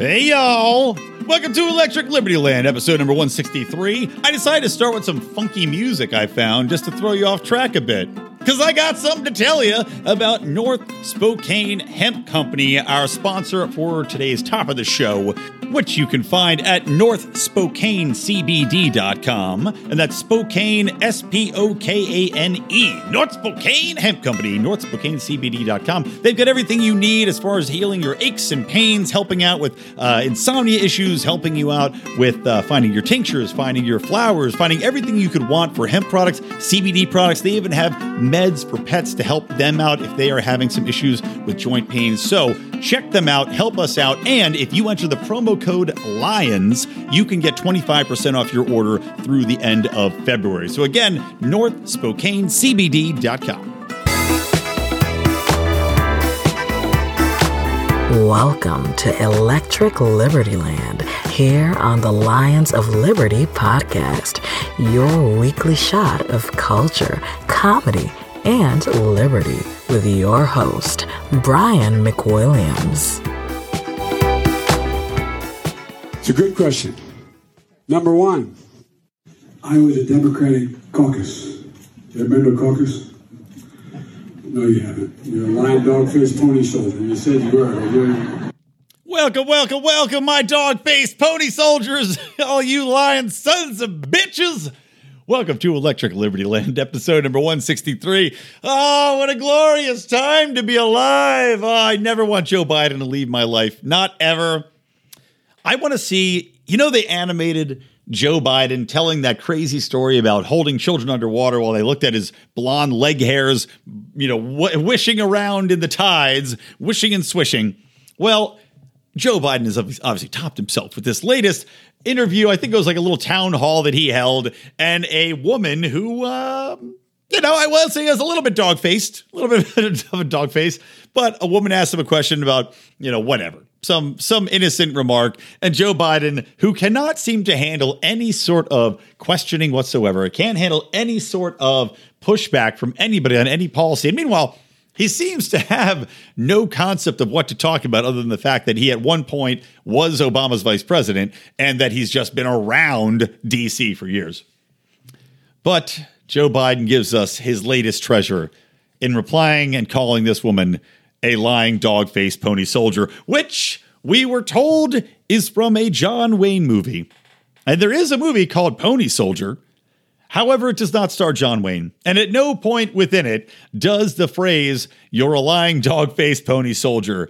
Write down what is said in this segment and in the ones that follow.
Hey, y'all! Welcome to Electric Liberty Land, episode number 163. I decided to start with some funky music I found just to throw you off track a bit. Because I got something to tell you about North Spokane Hemp Company, our sponsor for today's top of the show, which you can find at northspokanecbd.com. And that's Spokane, S P O K A N E. North Spokane Hemp Company, northspokanecbd.com. They've got everything you need as far as healing your aches and pains, helping out with uh, insomnia issues, helping you out with uh, finding your tinctures, finding your flowers, finding everything you could want for hemp products, CBD products. They even have meds for pets to help them out if they are having some issues with joint pain. So check them out, help us out, and if you enter the promo code LIONS, you can get 25% off your order through the end of February. So again, northspokanecbd.com. Welcome to Electric Liberty Land here on the Lions of Liberty podcast, your weekly shot of culture, comedy, and liberty with your host, Brian McWilliams. It's a good question. Number one, I was a Democratic caucus. You ever been to a caucus? No, you haven't. You're a lion, dog faced pony soldier. You said you were. You're, Welcome, welcome, welcome, my dog faced pony soldiers, all you lion sons of bitches. Welcome to Electric Liberty Land, episode number 163. Oh, what a glorious time to be alive. Oh, I never want Joe Biden to leave my life. Not ever. I want to see, you know, they animated Joe Biden telling that crazy story about holding children underwater while they looked at his blonde leg hairs, you know, w- wishing around in the tides, wishing and swishing. Well, Joe Biden has obviously topped himself with this latest interview. I think it was like a little town hall that he held, and a woman who, um, you know, I will say is a little bit dog faced, a little bit of a dog face, but a woman asked him a question about, you know, whatever some some innocent remark and Joe Biden who cannot seem to handle any sort of questioning whatsoever can't handle any sort of pushback from anybody on any policy and meanwhile he seems to have no concept of what to talk about other than the fact that he at one point was Obama's vice president and that he's just been around DC for years but Joe Biden gives us his latest treasure in replying and calling this woman a lying dog faced pony soldier, which we were told is from a John Wayne movie. And there is a movie called Pony Soldier. However, it does not star John Wayne. And at no point within it does the phrase, you're a lying dog faced pony soldier,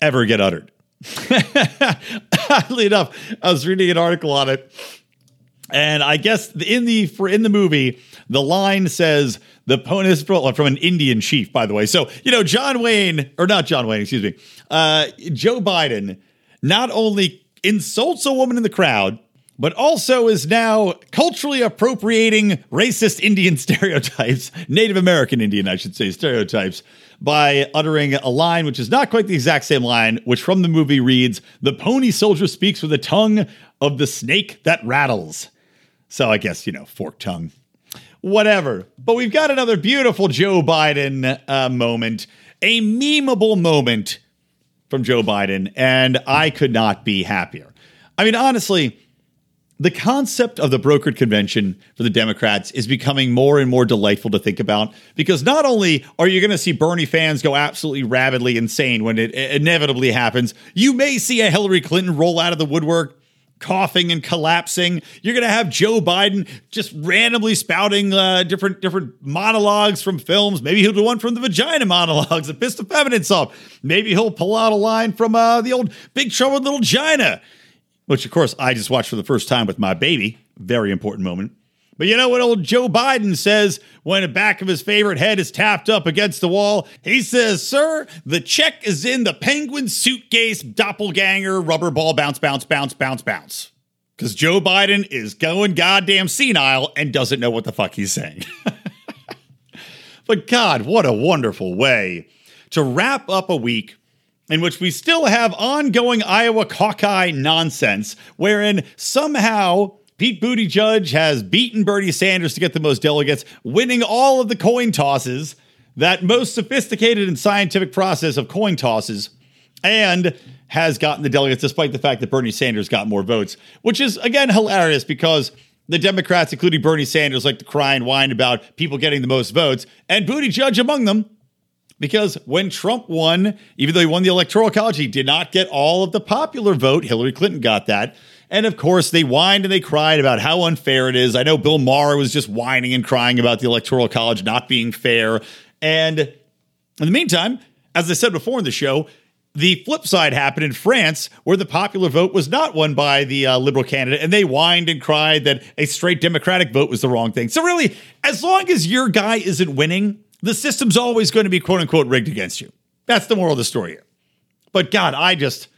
ever get uttered. Oddly enough, I was reading an article on it. And I guess in the for in the movie, the line says the pony is from an Indian chief, by the way. So you know, John Wayne or not John Wayne, excuse me, uh, Joe Biden not only insults a woman in the crowd, but also is now culturally appropriating racist Indian stereotypes, Native American Indian, I should say, stereotypes, by uttering a line which is not quite the exact same line, which from the movie reads, The pony soldier speaks with the tongue of the snake that rattles. So I guess, you know, fork tongue. Whatever. But we've got another beautiful Joe Biden uh, moment, a memeable moment from Joe Biden, and I could not be happier. I mean, honestly, the concept of the brokered convention for the Democrats is becoming more and more delightful to think about because not only are you going to see Bernie fans go absolutely rabidly insane when it inevitably happens, you may see a Hillary Clinton roll out of the woodwork coughing and collapsing. You're going to have Joe Biden just randomly spouting uh, different different monologues from films. Maybe he'll do one from the vagina monologues that pissed the feminists off. Maybe he'll pull out a line from uh, the old Big Trouble in Little China, which of course I just watched for the first time with my baby. Very important moment. But you know what old Joe Biden says when the back of his favorite head is tapped up against the wall? He says, Sir, the check is in the penguin suitcase, doppelganger, rubber ball, bounce, bounce, bounce, bounce, bounce. Because Joe Biden is going goddamn senile and doesn't know what the fuck he's saying. but God, what a wonderful way to wrap up a week in which we still have ongoing Iowa caucus nonsense, wherein somehow Pete Buttigieg has beaten Bernie Sanders to get the most delegates, winning all of the coin tosses, that most sophisticated and scientific process of coin tosses, and has gotten the delegates, despite the fact that Bernie Sanders got more votes, which is, again, hilarious because the Democrats, including Bernie Sanders, like to cry and whine about people getting the most votes, and Buttigieg among them. Because when Trump won, even though he won the Electoral College, he did not get all of the popular vote. Hillary Clinton got that. And of course, they whined and they cried about how unfair it is. I know Bill Maher was just whining and crying about the Electoral College not being fair. And in the meantime, as I said before in the show, the flip side happened in France, where the popular vote was not won by the uh, liberal candidate, and they whined and cried that a straight Democratic vote was the wrong thing. So, really, as long as your guy isn't winning, the system's always going to be quote unquote rigged against you. That's the moral of the story here. But God, I just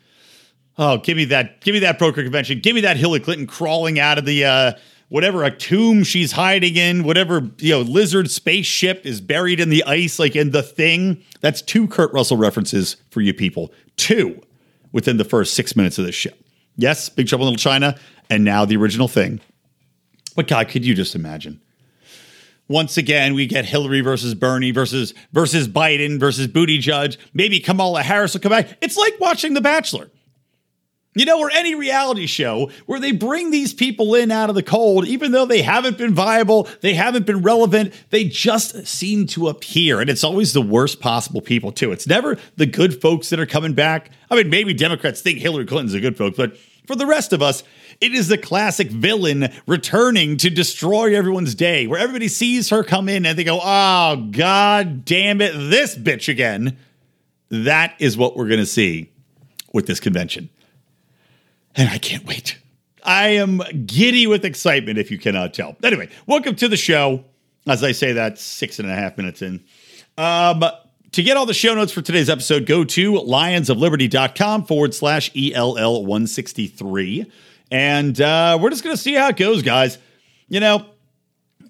Oh, give me that! Give me that broker convention! Give me that Hillary Clinton crawling out of the uh, whatever a tomb she's hiding in, whatever you know lizard spaceship is buried in the ice, like in the thing. That's two Kurt Russell references for you people. Two within the first six minutes of this show. Yes, Big Trouble in Little China, and now the original thing. But God, could you just imagine? Once again, we get Hillary versus Bernie versus versus Biden versus Booty Judge. Maybe Kamala Harris will come back. It's like watching The Bachelor. You know, or any reality show where they bring these people in out of the cold, even though they haven't been viable, they haven't been relevant, they just seem to appear. And it's always the worst possible people, too. It's never the good folks that are coming back. I mean, maybe Democrats think Hillary Clinton's a good folk, but for the rest of us, it is the classic villain returning to destroy everyone's day, where everybody sees her come in and they go, oh, god damn it, this bitch again. That is what we're going to see with this convention and I can't wait. I am giddy with excitement, if you cannot tell. Anyway, welcome to the show. As I say that, six and a half minutes in. Um, to get all the show notes for today's episode, go to lionsofliberty.com forward slash ELL 163. And uh, we're just going to see how it goes, guys. You know,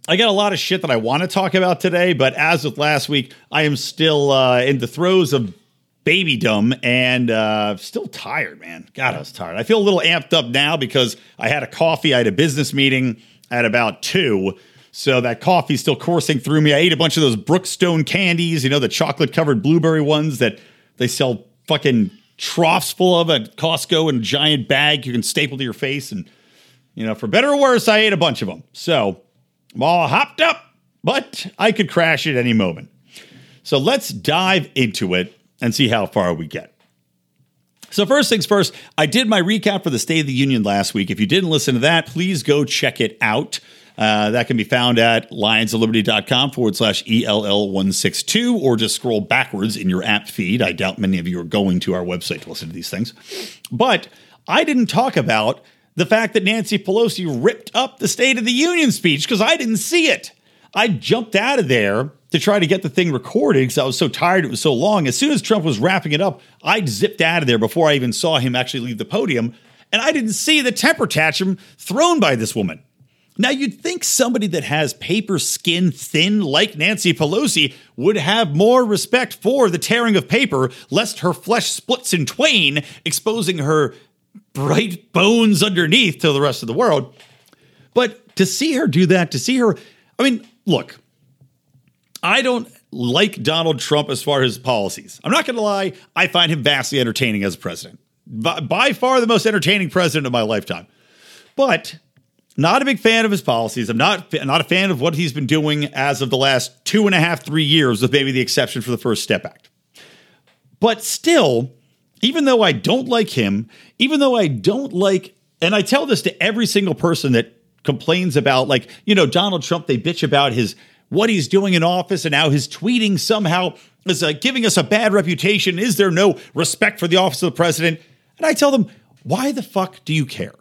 I got a lot of shit that I want to talk about today, but as with last week, I am still uh, in the throes of baby dumb and uh, still tired, man. God, I was tired. I feel a little amped up now because I had a coffee. I had a business meeting at about two. So that coffee's still coursing through me. I ate a bunch of those Brookside candies, you know, the chocolate covered blueberry ones that they sell fucking troughs full of at Costco in a giant bag you can staple to your face. And, you know, for better or worse, I ate a bunch of them. So I'm all hopped up, but I could crash at any moment. So let's dive into it and see how far we get. So, first things first, I did my recap for the State of the Union last week. If you didn't listen to that, please go check it out. Uh, that can be found at lionsofliberty.com forward slash ELL162 or just scroll backwards in your app feed. I doubt many of you are going to our website to listen to these things. But I didn't talk about the fact that Nancy Pelosi ripped up the State of the Union speech because I didn't see it. I jumped out of there to try to get the thing recorded because I was so tired it was so long. As soon as Trump was wrapping it up, I zipped out of there before I even saw him actually leave the podium. And I didn't see the temper tantrum thrown by this woman. Now, you'd think somebody that has paper skin thin like Nancy Pelosi would have more respect for the tearing of paper, lest her flesh splits in twain, exposing her bright bones underneath to the rest of the world. But to see her do that, to see her, I mean, look, I don't like Donald Trump as far as his policies. I'm not going to lie, I find him vastly entertaining as a president. By, by far the most entertaining president of my lifetime. But not a big fan of his policies. I'm not not a fan of what he's been doing as of the last two and a half, three years, with maybe the exception for the First Step Act. But still, even though I don't like him, even though I don't like, and I tell this to every single person that complains about, like, you know, Donald Trump, they bitch about his what he's doing in office and how his tweeting somehow is uh, giving us a bad reputation. Is there no respect for the office of the president? And I tell them, why the fuck do you care?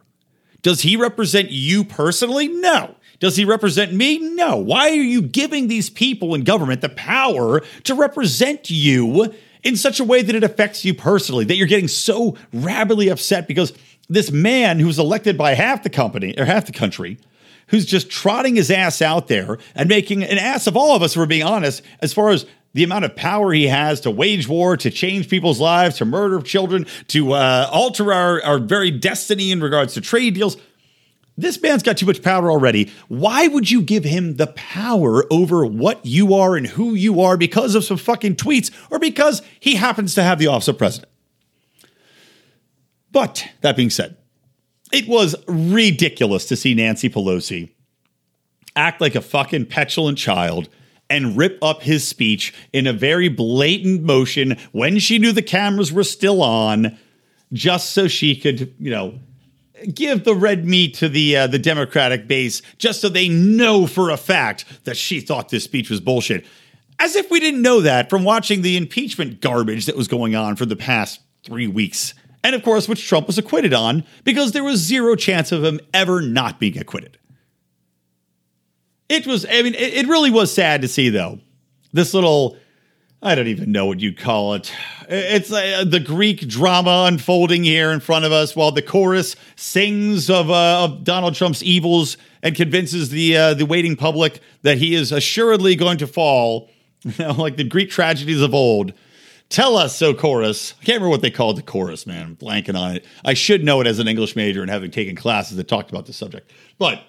Does he represent you personally? No. Does he represent me? No. Why are you giving these people in government the power to represent you in such a way that it affects you personally, that you're getting so rabidly upset because this man who's elected by half the company or half the country who's just trotting his ass out there and making an ass of all of us, if we're being honest, as far as the amount of power he has to wage war, to change people's lives, to murder children, to uh, alter our, our very destiny in regards to trade deals. This man's got too much power already. Why would you give him the power over what you are and who you are because of some fucking tweets or because he happens to have the office of president? But that being said, it was ridiculous to see Nancy Pelosi act like a fucking petulant child and rip up his speech in a very blatant motion when she knew the cameras were still on, just so she could, you know, give the red meat to the uh, the Democratic base, just so they know for a fact that she thought this speech was bullshit. As if we didn't know that from watching the impeachment garbage that was going on for the past three weeks. And of course, which Trump was acquitted on because there was zero chance of him ever not being acquitted. It was, I mean, it, it really was sad to see, though, this little, I don't even know what you'd call it. It's uh, the Greek drama unfolding here in front of us while the chorus sings of, uh, of Donald Trump's evils and convinces the, uh, the waiting public that he is assuredly going to fall, like the Greek tragedies of old. Tell us, so chorus. I can't remember what they called the chorus, man. I'm blanking on it. I should know it as an English major and having taken classes that talked about the subject. But,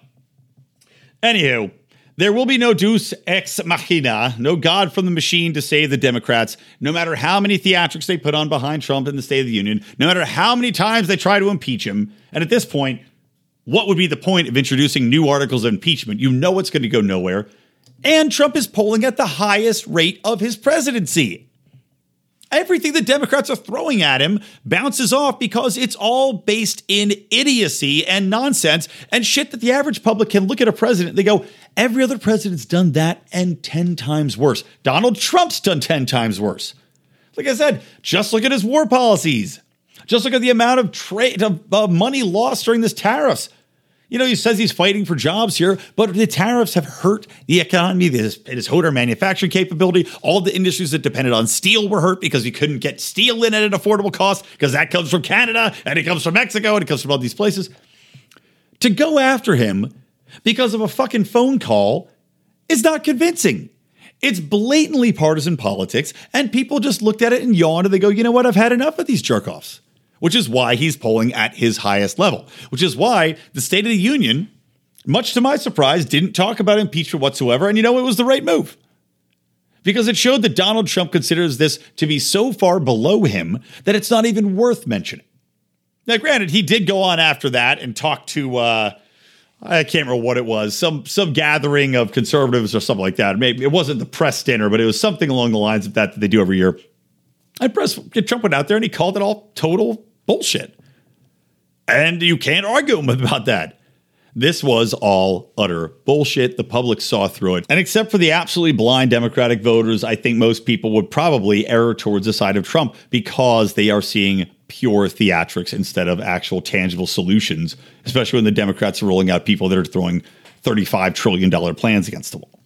anywho, there will be no deus ex machina, no God from the machine to save the Democrats, no matter how many theatrics they put on behind Trump in the State of the Union, no matter how many times they try to impeach him. And at this point, what would be the point of introducing new articles of impeachment? You know it's going to go nowhere. And Trump is polling at the highest rate of his presidency. Everything the Democrats are throwing at him bounces off because it's all based in idiocy and nonsense and shit that the average public can look at a president. They go, every other president's done that and 10 times worse. Donald Trump's done 10 times worse. Like I said, just look at his war policies. Just look at the amount of trade of, money lost during this tariffs. You know, he says he's fighting for jobs here, but the tariffs have hurt the economy. It has, hurt our manufacturing capability. All the industries that depended on steel were hurt because we couldn't get steel in at an affordable cost because that comes from Canada and it comes from Mexico and it comes from all these places. To go after him because of a fucking phone call is not convincing. It's blatantly partisan politics, and people just looked at it and yawned and they go, you know what? I've had enough of these jerk offs which is why he's polling at his highest level, which is why the State of the Union, much to my surprise, didn't talk about impeachment whatsoever. And you know, it was the right move because it showed that Donald Trump considers this to be so far below him that it's not even worth mentioning. Now, granted, he did go on after that and talk to, uh, I can't remember what it was, some some gathering of conservatives or something like that. Maybe it wasn't the press dinner, but it was something along the lines of that that they do every year. And press Trump went out there and he called it all total bullshit. And you can't argue about that. This was all utter bullshit. The public saw through it. And except for the absolutely blind Democratic voters, I think most people would probably err towards the side of Trump because they are seeing pure theatrics instead of actual tangible solutions, especially when the Democrats are rolling out people that are throwing $35 trillion plans against the wall.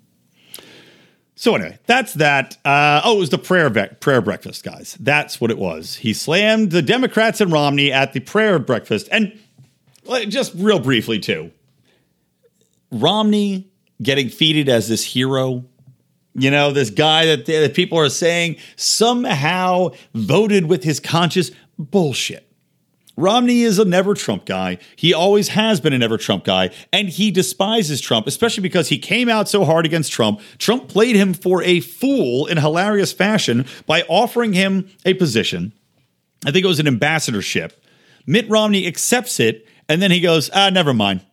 So anyway, that's that. Uh, oh, it was the prayer prayer breakfast, guys. That's what it was. He slammed the Democrats and Romney at the prayer breakfast, and just real briefly too. Romney getting feeded as this hero, you know, this guy that, that people are saying somehow voted with his conscience. Bullshit. Romney is a never Trump guy. He always has been a never Trump guy, and he despises Trump, especially because he came out so hard against Trump. Trump played him for a fool in hilarious fashion by offering him a position. I think it was an ambassadorship. Mitt Romney accepts it, and then he goes, ah, never mind.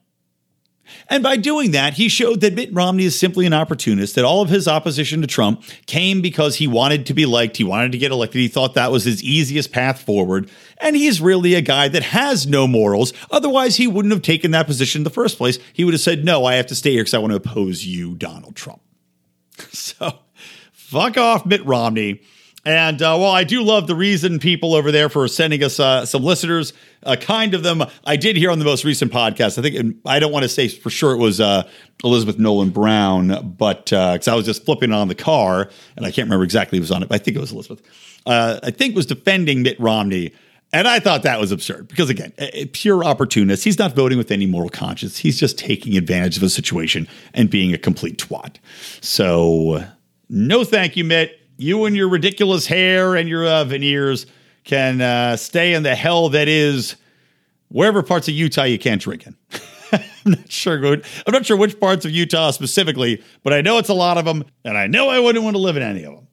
And by doing that, he showed that Mitt Romney is simply an opportunist, that all of his opposition to Trump came because he wanted to be liked, he wanted to get elected, he thought that was his easiest path forward. And he's really a guy that has no morals. Otherwise, he wouldn't have taken that position in the first place. He would have said, No, I have to stay here because I want to oppose you, Donald Trump. so fuck off, Mitt Romney. And uh, well, I do love the Reason people over there for sending us uh, some listeners. Uh, kind of them I did hear on the most recent podcast. I think I don't want to say for sure it was uh, Elizabeth Nolan Brown, but because uh, I was just flipping on the car and I can't remember exactly who was on it. But I think it was Elizabeth. Uh, I think was defending Mitt Romney. And I thought that was absurd because, again, a, a pure opportunist. He's not voting with any moral conscience. He's just taking advantage of a situation and being a complete twat. So, no thank you, Mitt you and your ridiculous hair and your uh, veneers can uh, stay in the hell that is wherever parts of Utah you can't drink in. I'm not sure. Good. I'm not sure which parts of Utah specifically, but I know it's a lot of them, and I know I wouldn't want to live in any of them.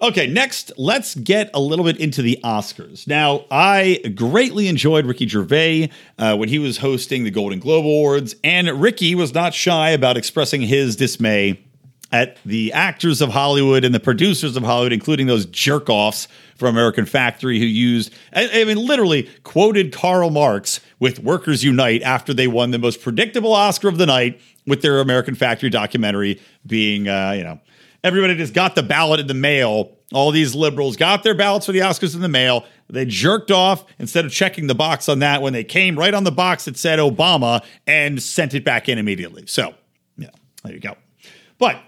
Okay, next, let's get a little bit into the Oscars. Now, I greatly enjoyed Ricky Gervais uh, when he was hosting the Golden Globe Awards, and Ricky was not shy about expressing his dismay at the actors of Hollywood and the producers of Hollywood, including those jerk offs from American Factory who used, I, I, mean, literally quoted Karl Marx with Workers Unite after they won the most predictable Oscar of the night with their American Factory documentary being, uh, you know, everybody just got the ballot in the mail. All these liberals got their ballots for the Oscars in the mail. They jerked off instead of checking the box on that when they came right on the box that said Obama and sent it back in immediately. So, yeah, there you go. But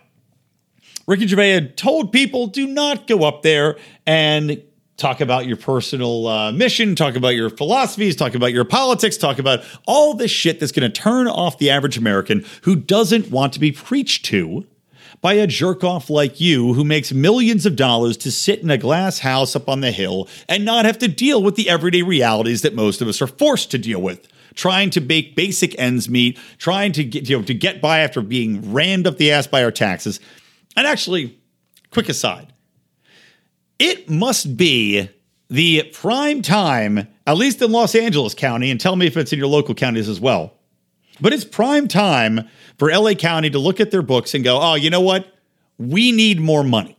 Ricky Gervais had told people do not go up there and talk about your personal uh, mission, talk about your philosophies, talk about your politics, talk about all this shit that's going to turn off the average American who doesn't want to be preached to by a jerk off like you who makes millions of dollars to sit in a glass house up on the hill and not have to deal with the everyday realities that most of us are forced to deal with. Trying to make basic ends meet, trying to get you know to get by after being rammed up the ass by our taxes. And actually, quick aside, it must be the prime time, at least in Los Angeles County, and tell me if it's in your local counties as well. But it's prime time for LA County to look at their books and go, oh, you know what? We need more money.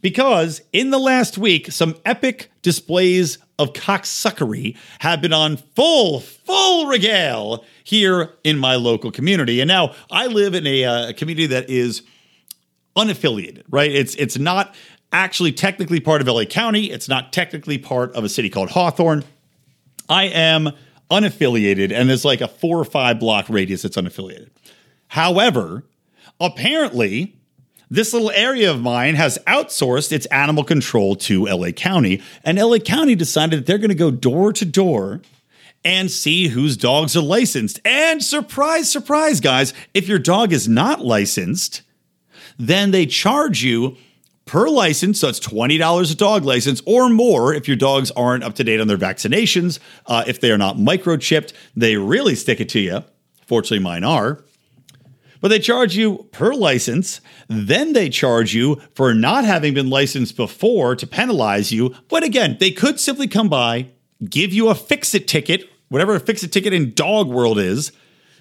Because in the last week, some epic displays of cocksuckery have been on full, full regale here in my local community. And now I live in a, uh, community that is unaffiliated, right? It's it's not actually technically part of LA County. It's not technically part of a city called Hawthorne. I am unaffiliated, and there's like a four or five block radius that's unaffiliated. However, apparently, this little area of mine has outsourced its animal control to LA County, and LA County decided that they're going to go door to door and see whose dogs are licensed. And surprise, surprise, guys, if your dog is not licensed, then they charge you per license. So it's $20 a dog license or more if your dogs aren't up to date on their vaccinations. Uh, if they are not microchipped, they really stick it to you. Fortunately, mine are but they charge you per license. Then they charge you for not having been licensed before to penalize you. But again, they could simply come by, give you a fix it ticket, whatever a fix it ticket in dog world is.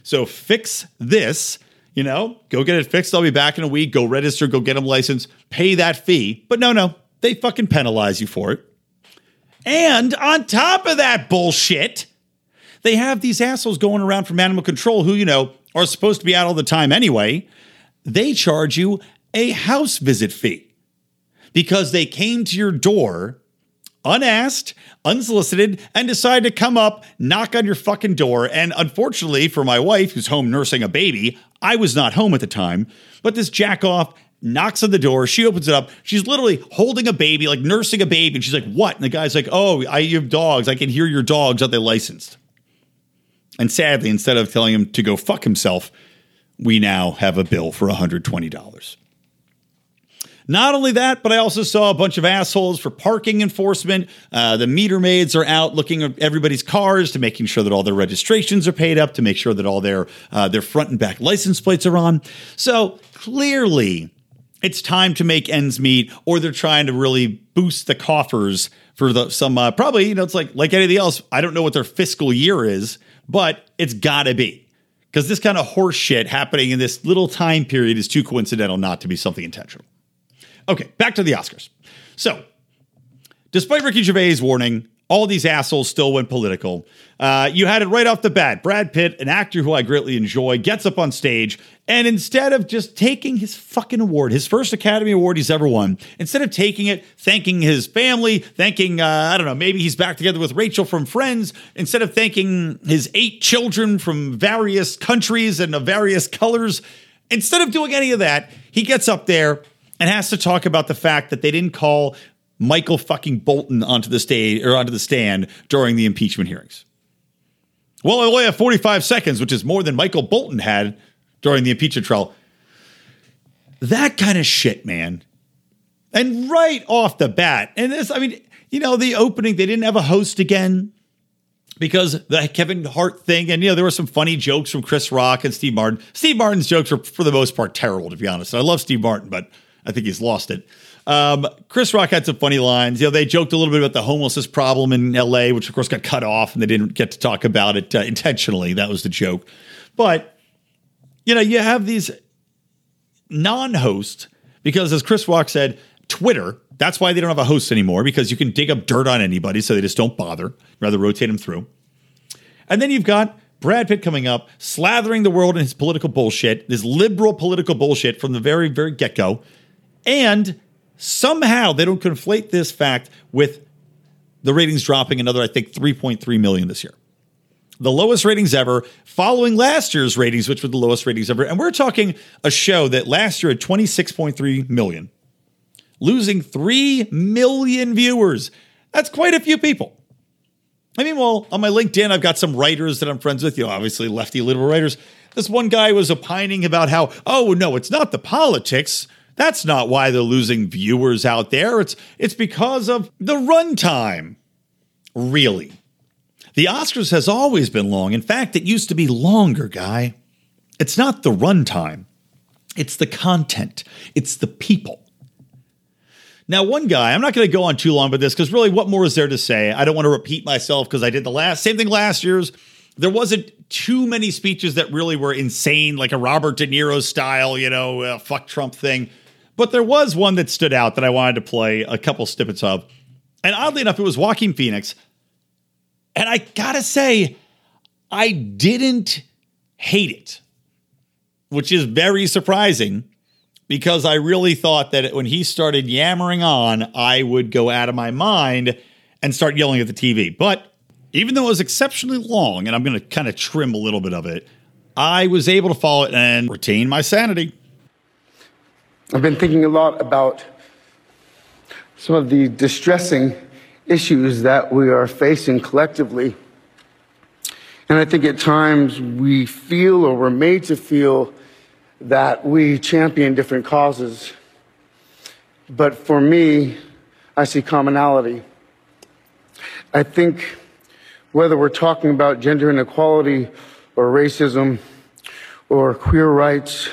So fix this, you know, go get it fixed. I'll be back in a week. Go register, go get them licensed, pay that fee. But no, no, they fucking penalize you for it. And on top of that bullshit, they have these assholes going around from animal control who, you know, are supposed to be out all the time anyway, they charge you a house visit fee because they came to your door unasked, unsolicited, and decided to come up, knock on your fucking door. And unfortunately for my wife, who's home nursing a baby, I was not home at the time, but this jackoff knocks on the door. She opens it up. She's literally holding a baby, like nursing a baby. And she's like, What? And the guy's like, Oh, I, you have dogs. I can hear your dogs. Are they licensed? And sadly, instead of telling him to go fuck himself, we now have a bill for $120. Not only that, but I also saw a bunch of assholes for parking enforcement. Uh, the meter maids are out looking at everybody's cars to making sure that all their registrations are paid up, to make sure that all their uh, their front and back license plates are on. So clearly, it's time to make ends meet, or they're trying to really boost the coffers for the, some. Uh, probably, you know, it's like like anything else. I don't know what their fiscal year is, but it's got to be because this kind of horseshit happening in this little time period is too coincidental not to be something intentional. Okay, back to the Oscars. So, despite Ricky Gervais' warning, all these assholes still went political. Uh, you had it right off the bat. Brad Pitt, an actor who I greatly enjoy, gets up on stage and instead of just taking his fucking award, his first Academy Award he's ever won, instead of taking it, thanking his family, thanking, uh, I don't know, maybe he's back together with Rachel from Friends, instead of thanking his eight children from various countries and of various colors, instead of doing any of that, he gets up there and has to talk about the fact that they didn't call Michael fucking Bolton onto the stage or onto the stand during the impeachment hearings. Well, I only have 45 seconds, which is more than Michael Bolton had during the impeachment trial. That kind of shit, man. And right off the bat, and this, I mean, you know, the opening, they didn't have a host again because the Kevin Hart thing, and you know, there were some funny jokes from Chris Rock and Steve Martin. Steve Martin's jokes were, for the most part, terrible, to be honest. I love Steve Martin, but I think he's lost it. Um, Chris Rock had some funny lines. You know, they joked a little bit about the homelessness problem in LA, which of course got cut off and they didn't get to talk about it uh, intentionally. That was the joke. But, you know, you have these non hosts because, as Chris Rock said, Twitter, that's why they don't have a host anymore because you can dig up dirt on anybody, so they just don't bother, rather rotate them through. And then you've got Brad Pitt coming up, slathering the world in his political bullshit, this liberal political bullshit from the very, very get go. And somehow they don't conflate this fact with the ratings dropping another, I think, 3.3 million this year. The lowest ratings ever, following last year's ratings, which were the lowest ratings ever. And we're talking a show that last year had 26.3 million, losing 3 million viewers. That's quite a few people. I mean, well, on my LinkedIn, I've got some writers that I'm friends with, you know, obviously lefty liberal writers. This one guy was opining about how, oh, no, it's not the politics. That's not why they're losing viewers out there. It's it's because of the runtime. Really. The Oscars has always been long. In fact, it used to be longer, guy. It's not the runtime. It's the content. It's the people. Now, one guy, I'm not going to go on too long with this because really, what more is there to say? I don't want to repeat myself because I did the last same thing last year's. There wasn't too many speeches that really were insane, like a Robert De Niro style, you know, uh, fuck Trump thing. But there was one that stood out that I wanted to play a couple snippets of. And oddly enough, it was Joaquin Phoenix. And I gotta say, I didn't hate it, which is very surprising because I really thought that when he started yammering on, I would go out of my mind and start yelling at the TV. But even though it was exceptionally long, and I'm to kind of trim a little bit of it, I was able to follow it and retain my sanity. I've been thinking a lot about some of the distressing issues that we are facing collectively. And I think at times we feel or we're made to feel that we champion different causes. But for me, I see commonality. I think whether we're talking about gender inequality or racism or queer rights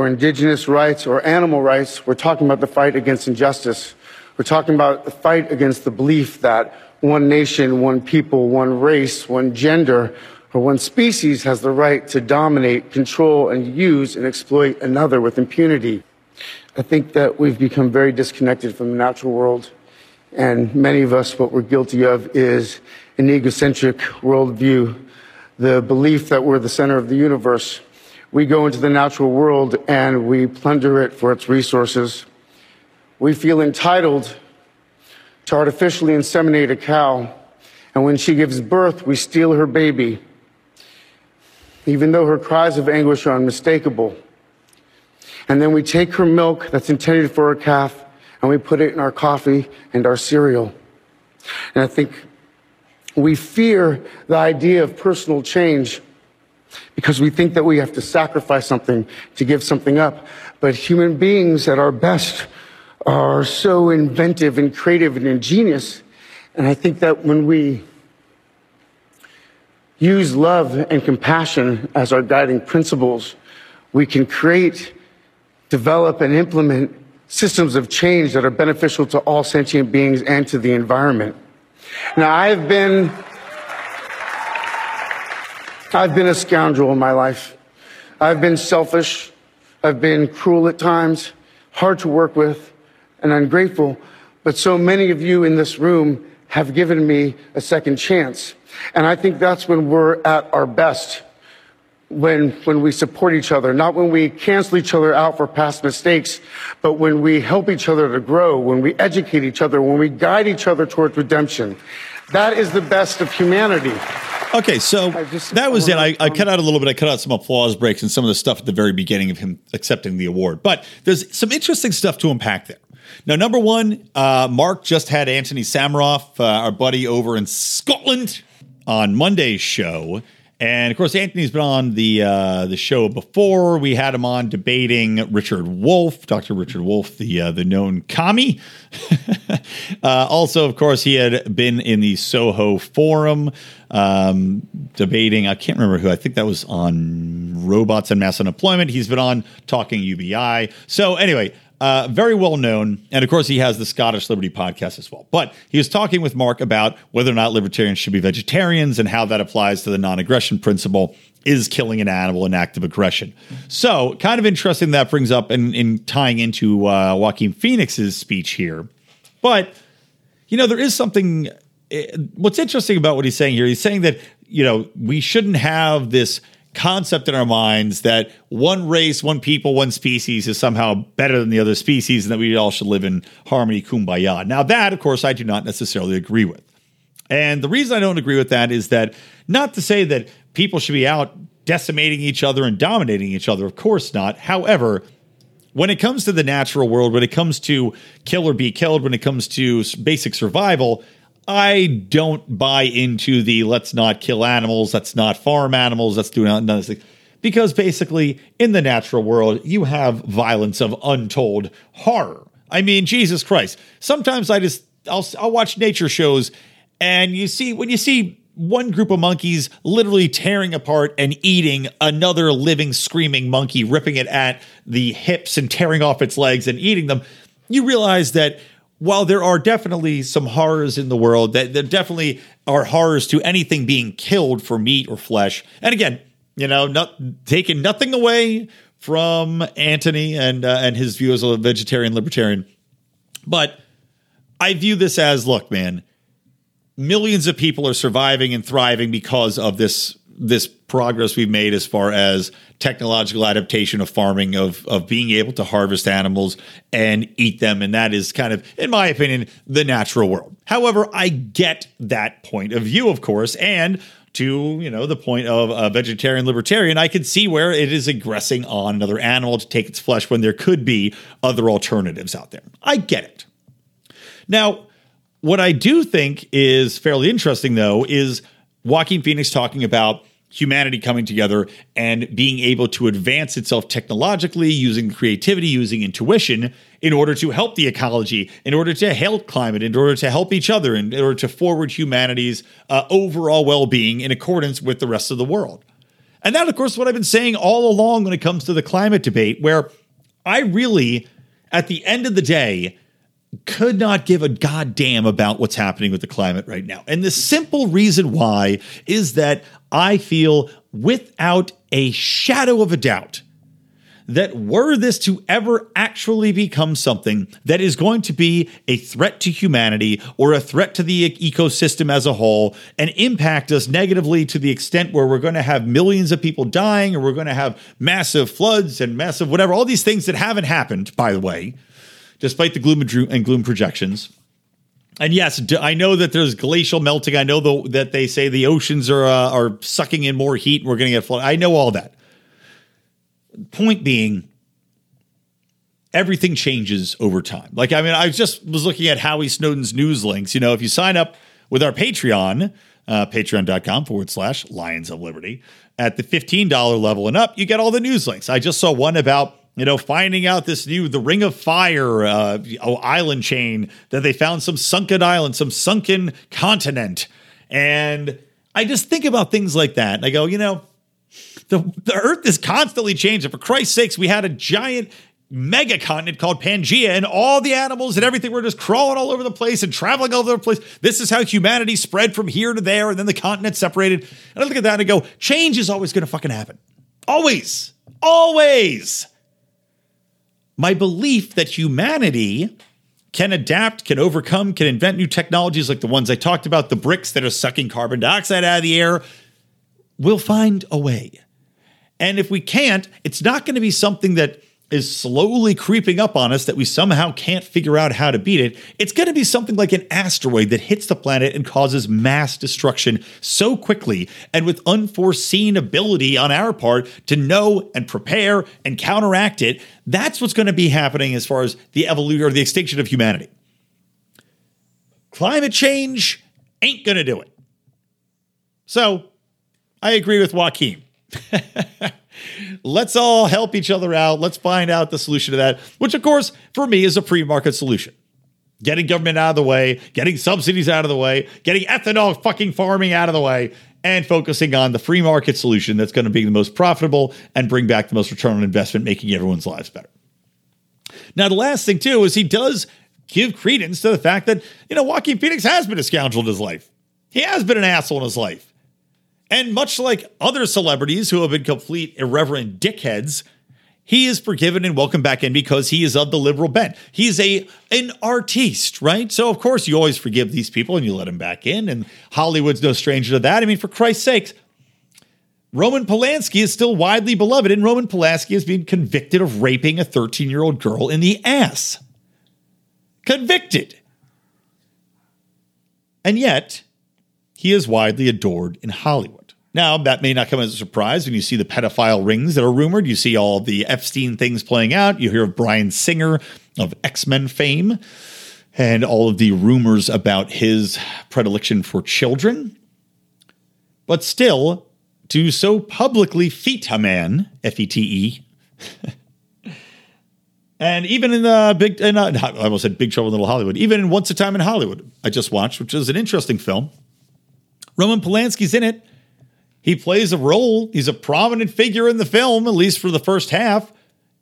or indigenous rights or animal rights. We're talking about the fight against injustice. We're talking about the fight against the belief that one nation, one people, one race, one gender, or one species has the right to dominate, control, and use and exploit another with impunity. I think that we've become very disconnected from the natural world. And many of us, what we're guilty of is an egocentric worldview, the belief that we're the center of the universe we go into the natural world and we plunder it for its resources. We feel entitled to artificially inseminate a cow, and when she gives birth, we steal her baby, even though her cries of anguish are unmistakable. And then we take her milk that's intended for her calf and we put it in our coffee and our cereal. And I think we fear the idea of personal change because we think that we have to sacrifice something to give something up. But human beings at our best are so inventive and creative and ingenious. And I think that when we use love and compassion as our guiding principles, we can create, develop, and implement systems of change that are beneficial to all sentient beings and to the environment. Now, I've been I've been a scoundrel in my life. I've been selfish. I've been cruel at times, hard to work with, and ungrateful. But so many of you in this room have given me a second chance. And I think that's when we're at our best. When, when we support each other, not when we cancel each other out for past mistakes, but when we help each other to grow, when we educate each other, when we guide each other towards redemption. That is the best of humanity. Okay, so just, that was I it. I, I, cut out a little bit. I cut out some applause breaks and some of the stuff at the very beginning of him accepting the award. But there's some interesting stuff to unpack there. Now, number one, uh, Mark just had Antony Sammeroff, uh, our buddy over in Scotland, on Monday's show. And of course, Antony's been on the uh, the show before. We had him on debating Richard Wolff, Dr. Richard Wolff, the uh, the known commie. uh, also, of course, he had been in the Soho Forum um, debating. I can't remember who. I think that was on robots and mass unemployment. He's been on talking UBI. So anyway, uh, very well known. And of course, he has the Scottish Liberty podcast as well. But he was talking with Mark about whether or not libertarians should be vegetarians and how that applies to the non aggression principle. Is killing an animal an act of aggression? So, kind of interesting that brings up and in, in tying into uh, Joaquin Phoenix's speech here. But, you know, there is something. eh, What's interesting about what he's saying here, he's saying that, you know, we shouldn't have this concept in our minds that one race, one people, one species is somehow better than the other species and that we all should live in harmony, kumbaya. Now, that, of course, I do not necessarily agree with. And the reason I don't agree with that is that not to say that people should be out decimating each other and dominating each other, of course not. However, when it comes to the natural world, when it comes to kill or be killed, when it comes to basic survival, I don't buy into the let's not kill animals, let's not farm animals, let's do none of this. Because basically, in the natural world, you have violence of untold horror. I mean, Jesus Christ. Sometimes I just I'll I'll watch nature shows, and you see when you see one group of monkeys literally tearing apart and eating another living, screaming monkey, ripping it at the hips and tearing off its legs and eating them, you realize that while there are definitely some horrors in the world, that there definitely are horrors to anything being killed for meat or flesh. And again, you know, not taking nothing away from Antony and uh, and his view as a vegetarian libertarian, but I view this as look, man, millions of people are surviving and thriving because of this this progress we've made as far as technological adaptation of farming of of being able to harvest animals and eat them. And that is kind of in my opinion the natural world. However i get that point of view of course and to you know the point of a vegetarian libertarian i can see where it is aggressing on another animal to take its flesh when there could be other alternatives out there. I get it. Now, what I do think is fairly interesting, though, is Joaquin Phoenix talking about humanity coming together and being able to advance itself technologically using creativity, using intuition in order to help the ecology, in order to help climate, in order to help each other, in order to forward humanity's uh, overall well being in accordance with the rest of the world. And that, of course, is what I've been saying all along when it comes to the climate debate, where I really, at the end of the day, could not give a goddamn about what's happening with the climate right now. And the simple reason why is that I feel without a shadow of a doubt that were this to ever actually become something that is going to be a threat to humanity or a threat to the ecosystem as a whole and impact us negatively to the extent where we're going to have millions of people dying or we're going to have massive floods and massive whatever, all these things that haven't happened, by the way, despite the gloom and gloom projections. And yes, I know that there's glacial melting. I know the, that they say the oceans are uh, are sucking in more heat and we're going to get flood. I know all that. Point being, everything changes over time. Like, I mean, I just was looking at Howie Snowden's news links. You know, if you sign up with our Patreon, uh, patreon.com forward slash Lions of Liberty, at the $15 level and up, you get all the news links. I just saw one about you know, finding out this new the Ring of Fire uh, oh, island chain that they found some sunken island, some sunken continent, and I just think about things like that, and I go, you know, the the Earth is constantly changing. For Christ's sakes, we had a giant mega continent called Pangea, and all the animals and everything were just crawling all over the place and traveling all over the place. This is how humanity spread from here to there, and then the continent separated. And I look at that and I go, change is always going to fucking happen. Always, always my belief that humanity can adapt, can overcome, can invent new technologies like the ones I talked about, the bricks that are sucking carbon dioxide out of the air, we'll find a way. And if we can't, it's not going to be something that is slowly creeping up on us that we somehow can't figure out how to beat it. It's going to be something like an asteroid that hits the planet and causes mass destruction so quickly and with unforeseen ability on our part to know and prepare and counteract it. That's what's going to be happening as far as the evolution or the extinction of humanity. Climate change ain't going to do it. So I agree with Joaquin. Let's all help each other out. Let's find out the solution to that, which, of course, for me is a free market solution. Getting government out of the way, getting subsidies out of the way, getting ethanol fucking farming out of the way, and focusing on the free market solution that's going to be the most profitable and bring back the most return on investment, making everyone's lives better. Now, the last thing, too, is he does give credence to the fact that, you know, Joaquin Phoenix has been a scoundrel in his life. He has been an asshole in his life. And much like other celebrities who have been complete irreverent dickheads, he is forgiven and welcomed back in because he is of the liberal bent. He's a an artiste, right? So of course you always forgive these people and you let them back in. And Hollywood's no stranger to that. I mean, for Christ's sakes, Roman Polanski is still widely beloved, and Roman Polanski has been convicted of raping a 13 year old girl in the ass. Convicted. And yet, he is widely adored in Hollywood. Now, that may not come as a surprise when you see the pedophile rings that are rumored. You see all the Epstein things playing out. You hear of Bryan Singer of X Men fame and all of the rumors about his predilection for children. But still, to so publicly feat a man, F E T E, and even in the big, in, uh, I almost said Big Trouble in Little Hollywood, even in Once a Time in Hollywood, I just watched, which is an interesting film. Roman Polanski's in it. He plays a role. He's a prominent figure in the film, at least for the first half.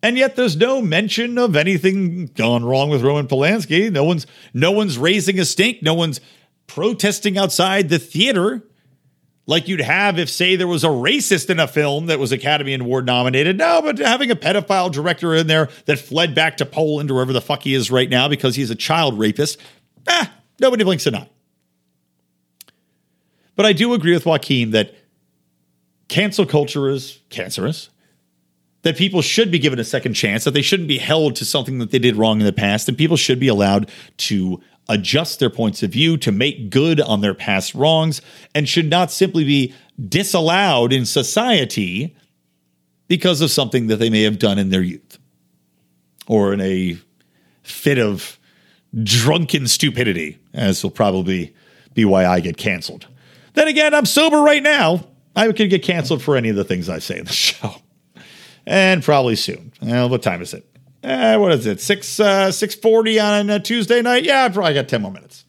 And yet there's no mention of anything gone wrong with Roman Polanski. No one's no one's raising a stink. No one's protesting outside the theater like you'd have if, say, there was a racist in a film that was Academy Award nominated. No, but having a pedophile director in there that fled back to Poland or wherever the fuck he is right now because he's a child rapist, ah, nobody blinks an eye. But I do agree with Joaquin that cancel culture is cancerous, that people should be given a second chance, that they shouldn't be held to something that they did wrong in the past, and people should be allowed to adjust their points of view, to make good on their past wrongs, and should not simply be disallowed in society because of something that they may have done in their youth or in a fit of drunken stupidity, as will probably be why I get canceled. Then again, I'm sober right now. I could get canceled for any of the things I say in the show. And probably soon. Well, what time is it? Eh, what is it? Six uh, six forty on a Tuesday night? Yeah, I probably got ten more minutes.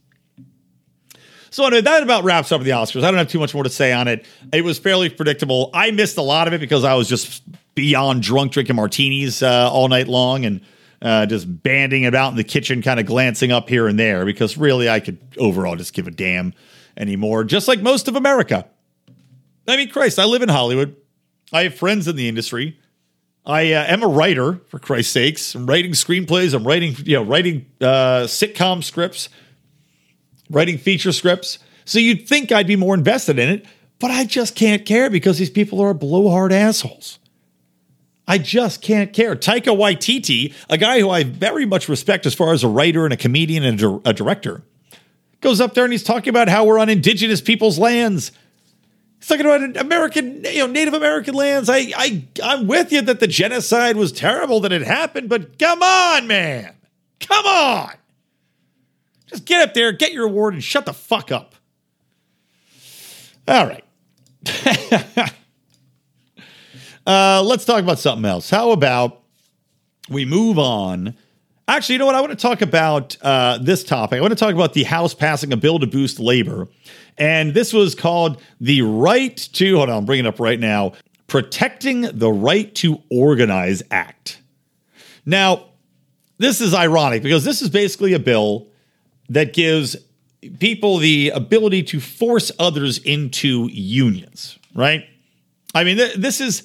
So anyway, that about wraps up the Oscars. I don't have too much more to say on it. It was fairly predictable. I missed a lot of it because I was just beyond drunk drinking martinis uh, all night long and uh, just banding about in the kitchen, kind of glancing up here and there because really I could overall just give a damn anymore. Just like most of America. I mean, Christ, I live in Hollywood. I have friends in the industry. I uh, am a writer, for Christ's sakes. I'm writing screenplays. I'm writing, you know, writing uh, sitcom scripts, writing feature scripts. So you'd think I'd be more invested in it, but I just can't care because these people are blowhard assholes. I just can't care. Taika Waititi, a guy who I very much respect as far as a writer and a comedian and a, a director, goes up there and he's talking about how we're on indigenous people's lands. He's talking about American, you know, Native American lands. I, I, I'm with you that the genocide was terrible that it happened, but come on, man, come on. Just get up there, get your award, and shut the fuck up. All right. uh, let's talk about something else. How about we move on? Actually, you know what? I want to talk about uh, this topic. I want to talk about the House passing a bill to boost labor. And this was called the right to, hold on, I'm bringing it up right now Protecting the Right to Organize Act. Now, this is ironic because this is basically a bill that gives people the ability to force others into unions, right? I mean, th- this is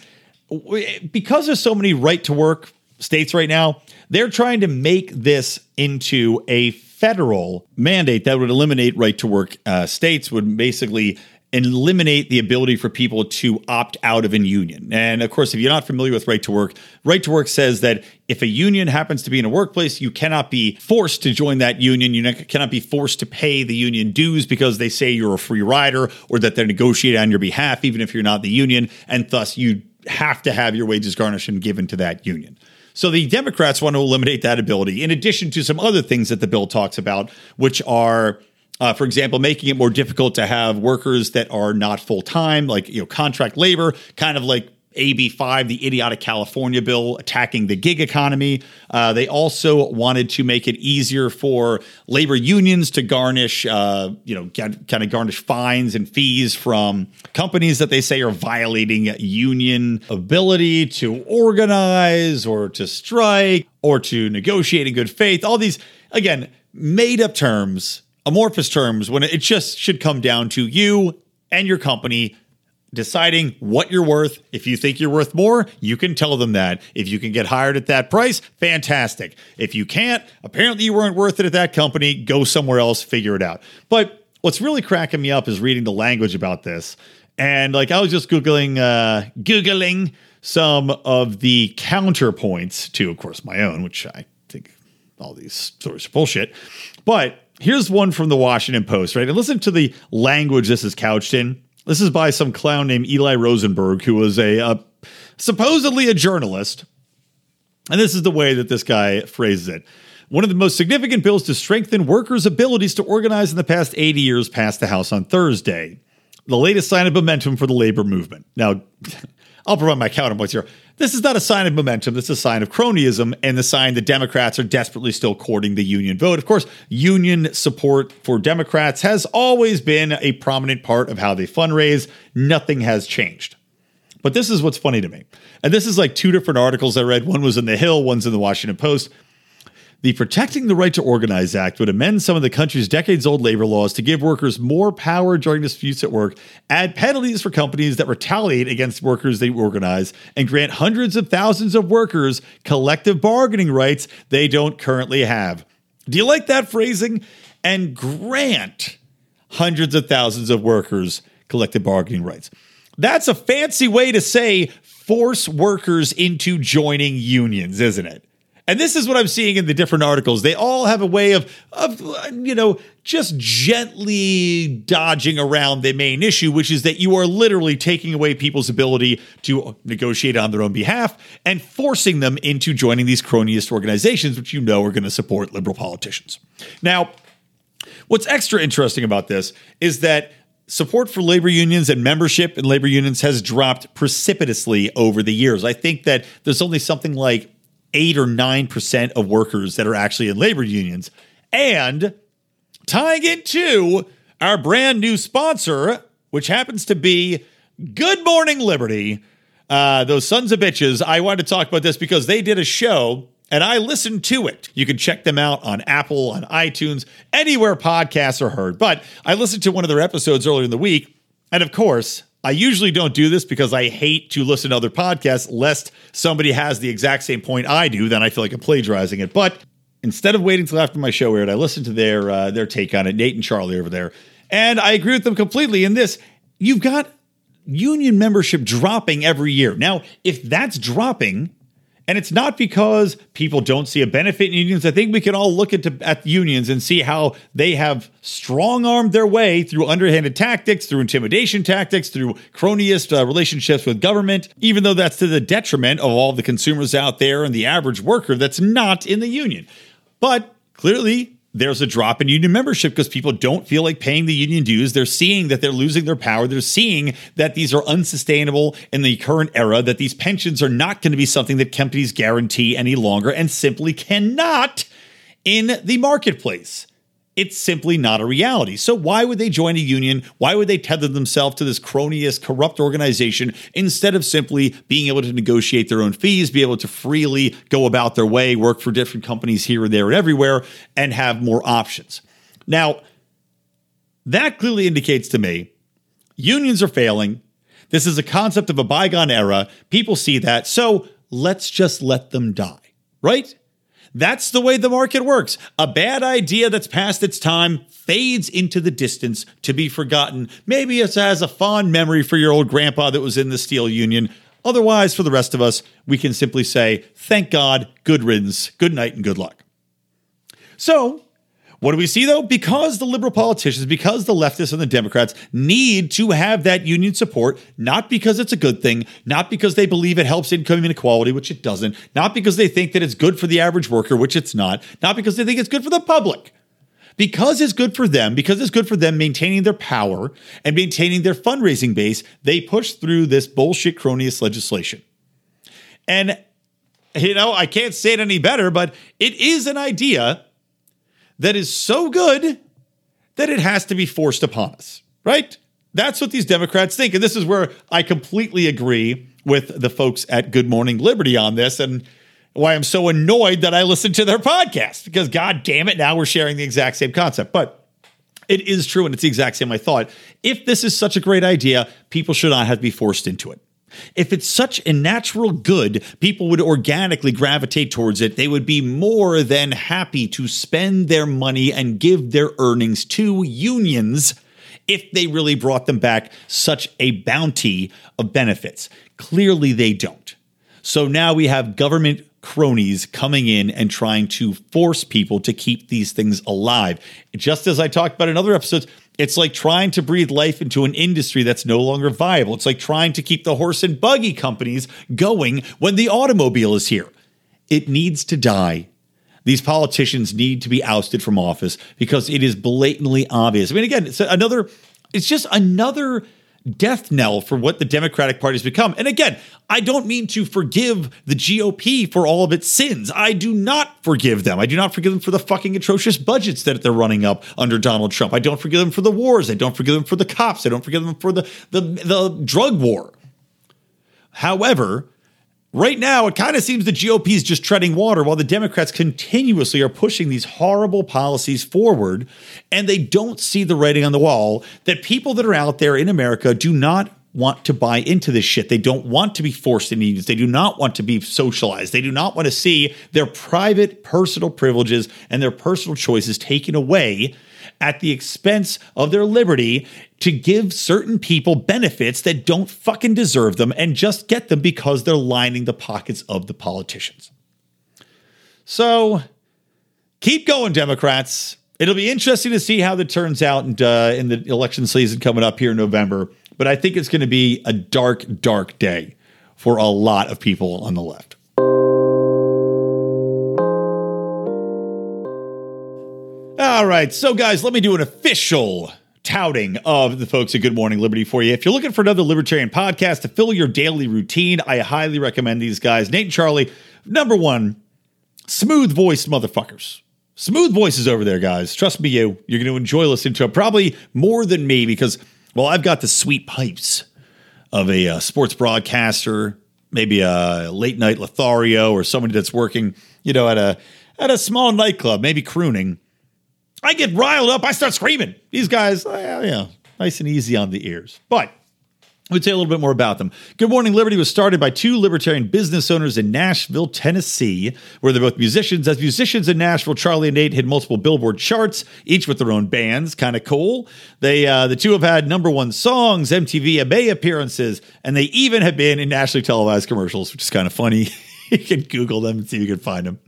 because there's so many right to work states right now, they're trying to make this into a federal mandate that would eliminate right to work uh, states, would basically eliminate the ability for people to opt out of a union. And of course, if you're not familiar with right to work, right to work says that if a union happens to be in a workplace, you cannot be forced to join that union. You cannot be forced to pay the union dues because they say you're a free rider or that they're negotiating on your behalf, even if you're not the union. And thus, you have to have your wages garnished and given to that union. So the Democrats want to eliminate that ability, in addition to some other things that the bill talks about, which are. Uh, for example, making it more difficult to have workers that are not full time, like you know contract labor, kind of like AB5, the idiotic California bill attacking the gig economy. Uh, they also wanted to make it easier for labor unions to garnish, uh, you know, kind of garnish fines and fees from companies that they say are violating union ability to organize or to strike or to negotiate in good faith. All these, again, made up terms, amorphous terms, when it just should come down to you and your company deciding what you're worth. If you think you're worth more, you can tell them that. If you can get hired at that price, fantastic. If you can't, apparently you weren't worth it at that company, go somewhere else, figure it out. But what's really cracking me up is reading the language about this. And like I was just googling uh googling some of the counterpoints to of course my own, which I think all these stories are bullshit. But here's one from the Washington Post, right? And listen to the language this is couched in. This is by some clown named Eli Rosenberg, who was a uh, supposedly a journalist. And this is the way that this guy phrases it. One of the most significant bills to strengthen workers' abilities to organize in the past 80 years passed the House on Thursday. The latest sign of momentum for the labor movement. Now, I'll provide my counterpoints here. This is not a sign of momentum. This is a sign of cronyism and the sign that Democrats are desperately still courting the union vote. Of course, union support for Democrats has always been a prominent part of how they fundraise. Nothing has changed. But this is what's funny to me. And this is like two different articles I read. One was in The Hill, one's in the Washington Post. The Protecting the Right to Organize Act would amend some of the country's decades old labor laws to give workers more power during disputes at work, add penalties for companies that retaliate against workers they organize, and grant hundreds of thousands of workers collective bargaining rights they don't currently have. Do you like that phrasing? And grant hundreds of thousands of workers collective bargaining rights. That's a fancy way to say force workers into joining unions, isn't it? And this is what I'm seeing in the different articles. They all have a way of, of you know, just gently dodging around the main issue, which is that you are literally taking away people's ability to negotiate on their own behalf and forcing them into joining these cronyist organizations, which you know are going to support liberal politicians. Now, what's extra interesting about this is that support for labor unions and membership in labor unions has dropped precipitously over the years. I think that there's only something like eight or nine percent of workers that are actually in labor unions. And tying it to our brand new sponsor, which happens to be Good Morning Liberty. Uh, those sons of bitches. I wanted to talk about this because they did a show and I listened to it. You can check them out on Apple, on iTunes, anywhere podcasts are heard. But I listened to one of their episodes earlier in the week. And of course, I usually don't do this because I hate to listen to other podcasts lest somebody has the exact same point I do. Then I feel like I'm plagiarizing it. But instead of waiting till after my show aired, I listened to their uh, their take on it. Nate and Charlie over there, and I agree with them completely. In this, you've got union membership dropping every year. Now, if that's dropping, and it's not because people don't see a benefit in unions. I think we can all look at, at unions and see how they have strong armed their way through underhanded tactics, through intimidation tactics, through cronyist uh, relationships with government, even though that's to the detriment of all the consumers out there and the average worker that's not in the union. But clearly, there's a drop in union membership because people don't feel like paying the union dues. They're seeing that they're losing their power. They're seeing that these are unsustainable in the current era, that these pensions are not going to be something that companies guarantee any longer and simply cannot in the marketplace. It's simply not a reality. So, why would they join a union? Why would they tether themselves to this cronyist, corrupt organization instead of simply being able to negotiate their own fees, be able to freely go about their way, work for different companies here and there and everywhere, and have more options? Now, that clearly indicates to me unions are failing. This is a concept of a bygone era. People see that. So, let's just let them die, right? That's the way the market works. A bad idea that's past its time fades into the distance to be forgotten. Maybe it has a fond memory for your old grandpa that was in the steel union. Otherwise, for the rest of us, we can simply say, thank God, good riddance, good night, and good luck. So, what do we see though? Because the liberal politicians, because the leftists and the Democrats need to have that union support, not because it's a good thing, not because they believe it helps income inequality, which it doesn't, not because they think that it's good for the average worker, which it's not, not because they think it's good for the public, because it's good for them, because it's good for them maintaining their power and maintaining their fundraising base, they push through this bullshit cronyist legislation. And, you know, I can't say it any better, but it is an idea that is so good that it has to be forced upon us, right? That's what these Democrats think. And this is where I completely agree with the folks at Good Morning Liberty on this and why I'm so annoyed that I listened to their podcast because, God damn it, now we're sharing the exact same concept. But it is true and it's the exact same I thought. If this is such a great idea, people should not have to be forced into it. If it's such a natural good, people would organically gravitate towards it. They would be more than happy to spend their money and give their earnings to unions if they really brought them back such a bounty of benefits. Clearly, they don't. So now we have government cronies coming in and trying to force people to keep these things alive. Just as I talked about in other episodes, it's like trying to breathe life into an industry that's no longer viable. It's like trying to keep the horse and buggy companies going when the automobile is here. It needs to die. These politicians need to be ousted from office because it is blatantly obvious. I mean, again, it's another, it's just another death knell for what the Democratic Party has become. And again, I don't mean to forgive the GOP for all of its sins. I do not forgive them. I do not forgive them for the fucking atrocious budgets that they're running up under Donald Trump. I don't forgive them for the wars. I don't forgive them for the cops. I don't forgive them for the the, the drug war. However, Right now, it kind of seems the GOP is just treading water while the Democrats continuously are pushing these horrible policies forward. And they don't see the writing on the wall that people that are out there in America do not want to buy into this shit. They don't want to be forced into unions. They do not want to be socialized. They do not want to see their private personal privileges and their personal choices taken away at the expense of their liberty to give certain people benefits that don't fucking deserve them and just get them because they're lining the pockets of the politicians. So keep going, Democrats. It'll be interesting to see how that turns out uh, in the election season coming up here in November. But I think it's going to be a dark, dark day for a lot of people on the left. All right. So, guys, let me do an official touting of the folks at Good Morning Liberty for you. If you're looking for another libertarian podcast to fill your daily routine, I highly recommend these guys. Nate and Charlie, number one, smooth voiced motherfuckers. Smooth voices over there, guys. Trust me, you. You're going to enjoy listening to it probably more than me because, well, I've got the sweet pipes of a uh, sports broadcaster, maybe a late night Lothario or somebody that's working, you know, at a at a small nightclub, maybe crooning. I get riled up. I start screaming. These guys, yeah, nice and easy on the ears. But I would say a little bit more about them. Good Morning Liberty was started by two libertarian business owners in Nashville, Tennessee, where they're both musicians. As musicians in Nashville, Charlie and Nate hit multiple Billboard charts, each with their own bands. Kind of cool. They uh, the two have had number one songs, MTV MA appearances, and they even have been in nationally televised commercials, which is kind of funny. you can Google them and see if you can find them.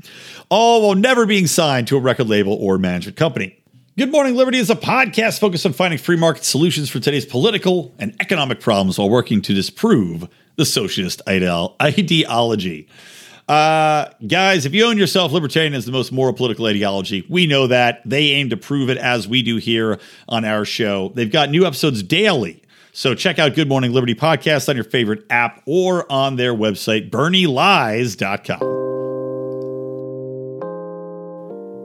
All while never being signed to a record label or management company. Good Morning Liberty is a podcast focused on finding free market solutions for today's political and economic problems while working to disprove the socialist ideology. Uh, guys, if you own yourself, libertarian is the most moral political ideology. We know that. They aim to prove it as we do here on our show. They've got new episodes daily. So check out Good Morning Liberty podcast on your favorite app or on their website, bernielies.com.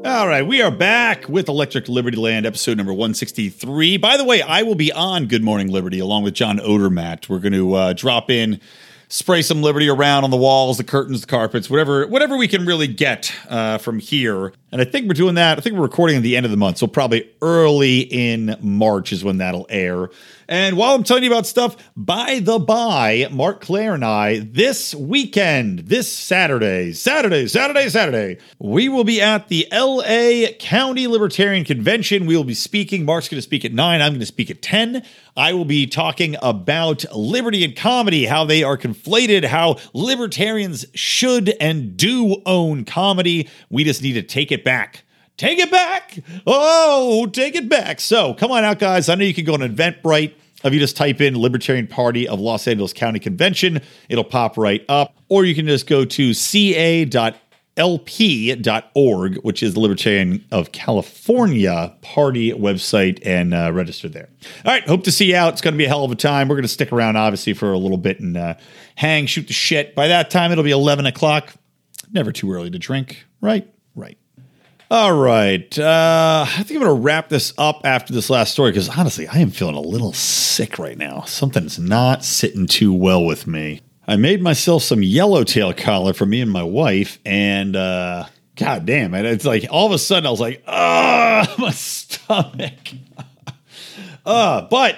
All right, we are back with Electric Liberty Land, episode number 163. By the way, I will be on Good Morning Liberty along with John Odermatt. We're going to uh, drop in, spray some Liberty around on the walls, the curtains, the carpets, whatever whatever we can really get uh, from here. And I think we're doing that. I think we're recording at the end of the month, so probably early in March is when that'll air. And while I'm telling you about stuff, by the by, Marc Clair and I, this weekend, this Saturday, Saturday, Saturday, Saturday, we will be at the LA County Libertarian Convention. We will be speaking. Marc's going to speak at 9. I'm going to speak at 10. I will be talking about liberty and comedy, how they are conflated, how libertarians should and do own comedy. We just need to take it back. Take it back. Oh, take it back. So come on out, guys. I know you can go on Eventbrite. If you just type in Libertarian Party of Los Angeles County Convention, it'll pop right up. Or you can just go to ca.la lp.org, which is the Libertarian of California party website, and uh, register there. All right, hope to see you out. It's going to be a hell of a time. We're going to stick around, obviously, for a little bit and uh, hang, shoot the shit. By that time, it'll be 11 o'clock. Never too early to drink, right? All right. Uh, I think I'm going to wrap this up after this last story because honestly, I am feeling a little sick right now. Something's not sitting too well with me. I made myself some yellowtail collar for me and my wife, and uh, god damn it, it's like all of a sudden I was like, ah, my stomach. uh, but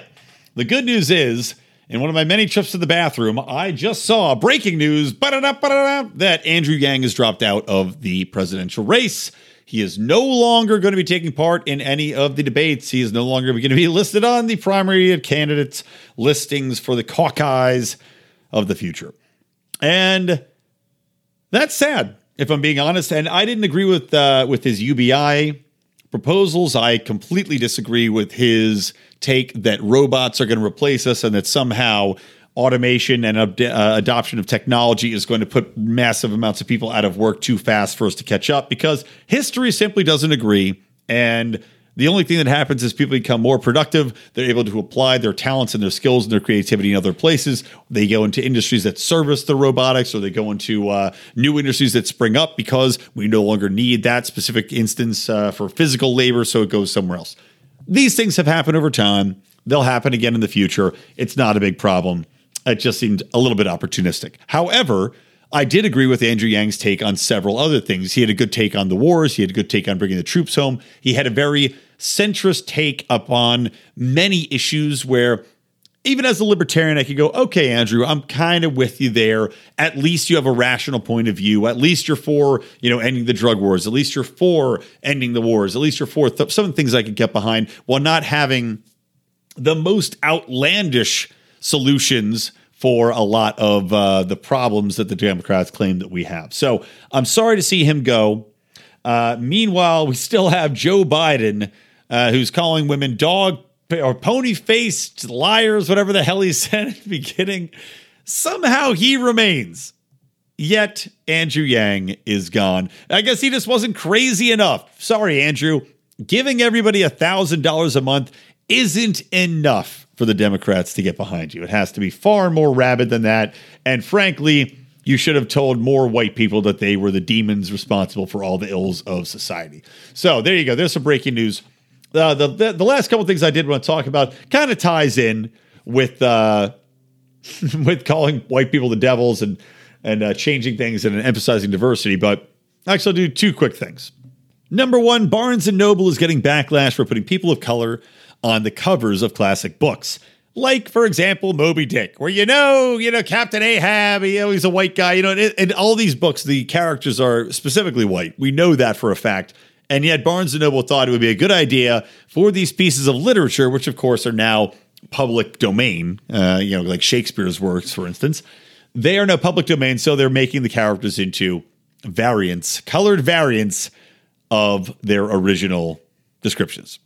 the good news is, in one of my many trips to the bathroom, I just saw breaking news that Andrew Yang has dropped out of the presidential race. He is no longer going to be taking part in any of the debates. He is no longer going to be listed on the primary candidates listings for the caucus of the future. And that's sad, if I'm being honest. And I didn't agree with uh, with his UBI proposals. I completely disagree with his take that robots are going to replace us and that somehow automation and uh, adoption of technology is going to put massive amounts of people out of work too fast for us to catch up because history simply doesn't agree. And the only thing that happens is people become more productive. They're able to apply their talents and their skills and their creativity in other places. They go into industries that service the robotics, or they go into uh, new industries that spring up because we no longer need that specific instance uh, for physical labor, so it goes somewhere else. These things have happened over time. They'll happen again in the future. It's not a big problem. It just seemed a little bit opportunistic. However, I did agree with Andrew Yang's take on several other things. He had a good take on the wars. He had a good take on bringing the troops home. He had a very centrist take upon many issues where even as a libertarian, I could go, okay, Andrew, I'm kind of with you there. At least you have a rational point of view. At least you're for, you know, ending the drug wars. At least you're for ending the wars. At least you're for th- some things I could get behind while not having the most outlandish solutions for a lot of uh, the problems that the Democrats claim that we have. So I'm sorry to see him go. Uh, meanwhile, we still have Joe Biden uh, who's calling women dog or pony faced liars, whatever the hell he said at the beginning. Somehow he remains. Yet Andrew Yang is gone. I guess he just wasn't crazy enough. Sorry, Andrew. Giving everybody a $1,000 a month isn't enough for the Democrats to get behind you. It has to be far more rabid than that. And frankly, you should have told more white people that they were the demons responsible for all the ills of society. So there you go. There's some breaking news uh, the, the, the last couple things I did want to talk about kind of ties in with uh, with calling white people the devils and and uh, changing things and emphasizing diversity. But actually, I'll do two quick things. Number one, Barnes and Noble is getting backlash for putting people of color on the covers of classic books. Like, for example, Moby Dick, where you know, you know, Captain Ahab, you know, he's a white guy, you know, in all these books, the characters are specifically white. We know that for a fact. And yet, Barnes & Noble thought it would be a good idea for these pieces of literature, which of course are now public domain, uh, you know, like Shakespeare's works, for instance. They are now public domain, so they're making the characters into variants, colored variants of their original descriptions.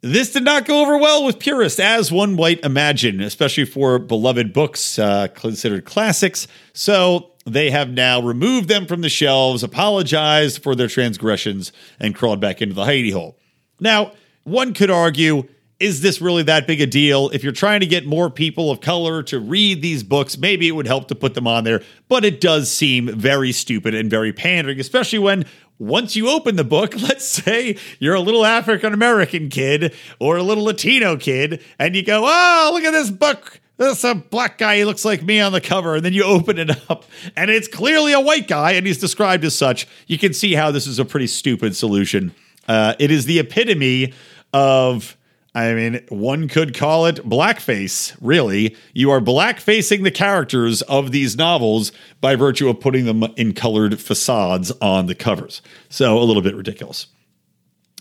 This did not go over well with purists, as one might imagine, especially for beloved books uh, considered classics. So they have now removed them from the shelves, apologized for their transgressions, and crawled back into the hidey hole. Now, one could argue is this really that big a deal? If you're trying to get more people of color to read these books, maybe it would help to put them on there. But it does seem very stupid and very pandering, especially when once you open the book, let's say you're a little African American kid or a little Latino kid, and you go, oh, look at this book there's a black guy, he looks like me on the cover. And then you open it up, and it's clearly a white guy, and he's described as such. You can see how this is a pretty stupid solution. Uh, it is the epitome of, I mean, one could call it blackface, really. You are blackfacing the characters of these novels by virtue of putting them in colored facades on the covers. So a little bit ridiculous.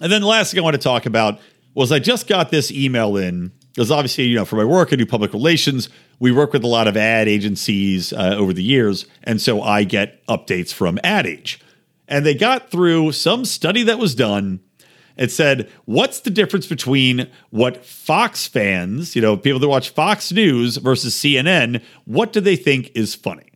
And then the last thing I want to talk about was I just got this email in because obviously, you know, for my work, I do public relations. We work with a lot of ad agencies uh, over the years, and so I get updates from Ad Age. And they got through some study that was done. It said, "What's the difference between what Fox fans, you know, people that watch Fox News versus CNN? What do they think is funny?"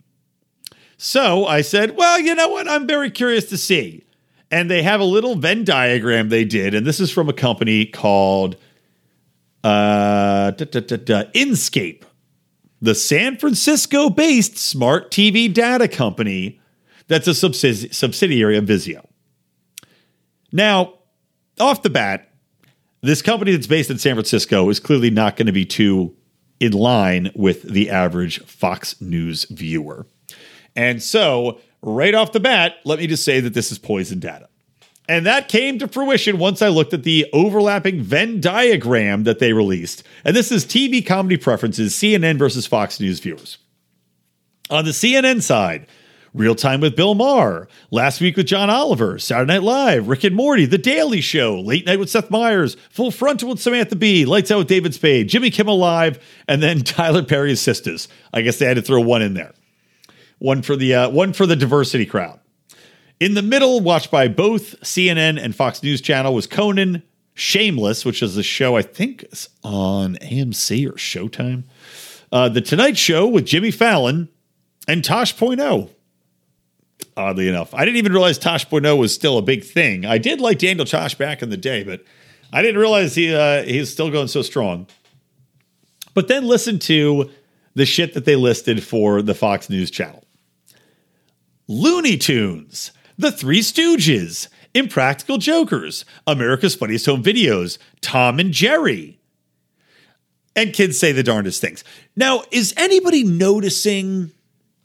So I said, well, you know what? I'm very curious to see. And they have a little Venn diagram they did, and this is from a company called uh, da, da, da, Inscape, the San Francisco based smart TV data company that's a subsidi- subsidiary of Vizio. Now, off the bat, this company that's based in San Francisco is clearly not going to be too in line with the average Fox News viewer. And so, right off the bat, let me just say that this is poison data. And that came to fruition once I looked at the overlapping Venn diagram that they released. And this is TV comedy preferences, CNN versus Fox News viewers. On the CNN side, Real Time with Bill Maher, Last Week with John Oliver, Saturday Night Live, Rick and Morty, The Daily Show, Late Night with Seth Meyers, Full Frontal with Samantha Bee, Lights Out with David Spade, Jimmy Kimmel Live, and then Tyler Perry's Sisters. I guess they had to throw one in there. One for the uh, one for the diversity crowd. In the middle, watched by both CNN and Fox News Channel, was Conan, Shameless, which is a show I think is on AMC or Showtime. Uh, the Tonight Show with Jimmy Fallon and Tosh.0 oddly enough. I didn't even realize Tosh.0 was still a big thing. I did like Daniel Tosh back in the day, but I didn't realize he uh, he's still going so strong. But then listen to the shit that they listed for the Fox News channel. Looney Tunes, The Three Stooges, Impractical Jokers, America's Funniest Home Videos, Tom and Jerry. And kids say the darndest things. Now, is anybody noticing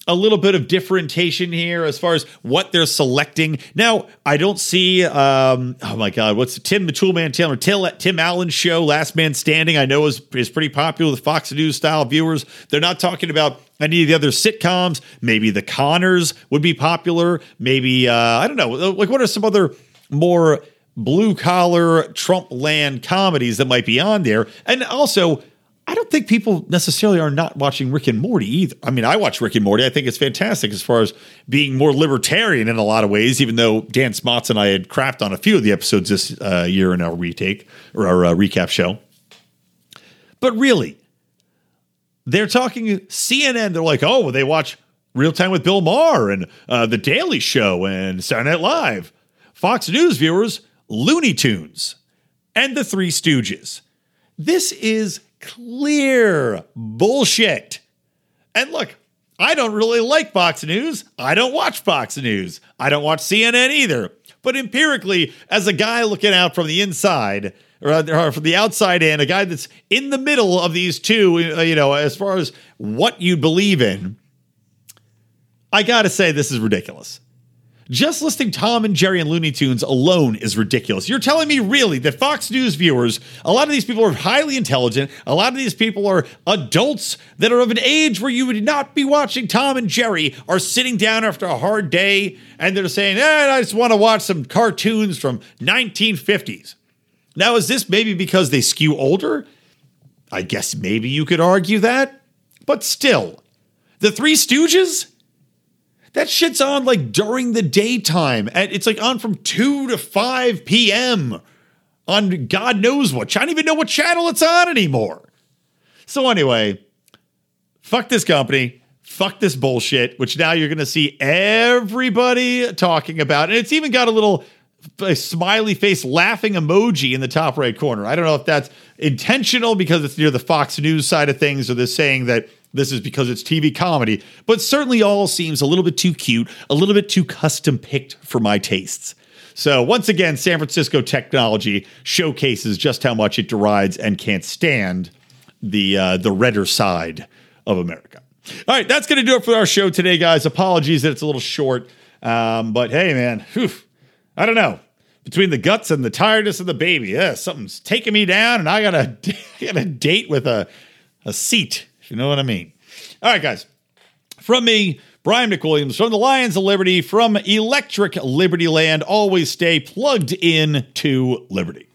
a little bit of differentiation here as far as what they're selecting. Now, I don't see, um, oh my God, what's Tim the Toolman Taylor, Tim, Tim Allen's show, Last Man Standing, I know is, is pretty popular with Fox News style viewers. They're not talking about any of the other sitcoms. Maybe The Conners would be popular. Maybe, uh, I don't know, like what are some other more blue collar Trump land comedies that might be on there? And also, don't think people necessarily are not watching Rick and Morty either. I mean, I watch Rick and Morty. I think it's fantastic as far as being more libertarian in a lot of ways, even though Dan Smots and I had crapped on a few of the episodes this uh, year in our retake or our uh, recap show. But really, they're talking CNN. They're like, oh, they watch Real Time with Bill Maher and uh, The Daily Show and Saturday Night Live. Fox News viewers, Looney Tunes, and The Three Stooges. This is clear bullshit. And look, I don't really like Fox News. I don't watch Fox News. I don't watch CNN either. But empirically, as a guy looking out from the inside, or, from the outside in, a guy that's in the middle of these two, uh, you know, as far as what you believe in, I gotta say, this is ridiculous. Just listing Tom and Jerry and Looney Tunes alone is ridiculous. You're telling me really that Fox News viewers, a lot of these people are highly intelligent, a lot of these people are adults that are of an age where you would not be watching Tom and Jerry, are sitting down after a hard day and they're saying, eh, I just want to watch some cartoons from 1950s. Now, is this maybe because they skew older? I guess maybe you could argue that. But still, the Three Stooges? That shit's on like during the daytime. It's like on from 2 to 5 p.m. on God knows what. I don't even know what channel it's on anymore. So, anyway, fuck this company. Fuck this bullshit, which now you're going to see everybody talking about. And it's even got a little a smiley face laughing emoji in the top right corner. I don't know if that's intentional because it's near the Fox News side of things or they're saying that this is because it's TV comedy, but certainly all seems a little bit too cute, a little bit too custom picked for my tastes. So once again, San Francisco technology showcases just how much it derides and can't stand the uh, the redder side of America. All right, that's going to do it for our show today, guys. Apologies that it's a little short, um, but hey, man, whew, I don't know. Between the guts and the tiredness of the baby, yeah, something's taking me down, and I got a got a date with a a seat you know what I mean. All right, guys. From me, Brian McWilliams, from the Lions of Liberty, from Electric Liberty Land, always stay plugged in to Liberty.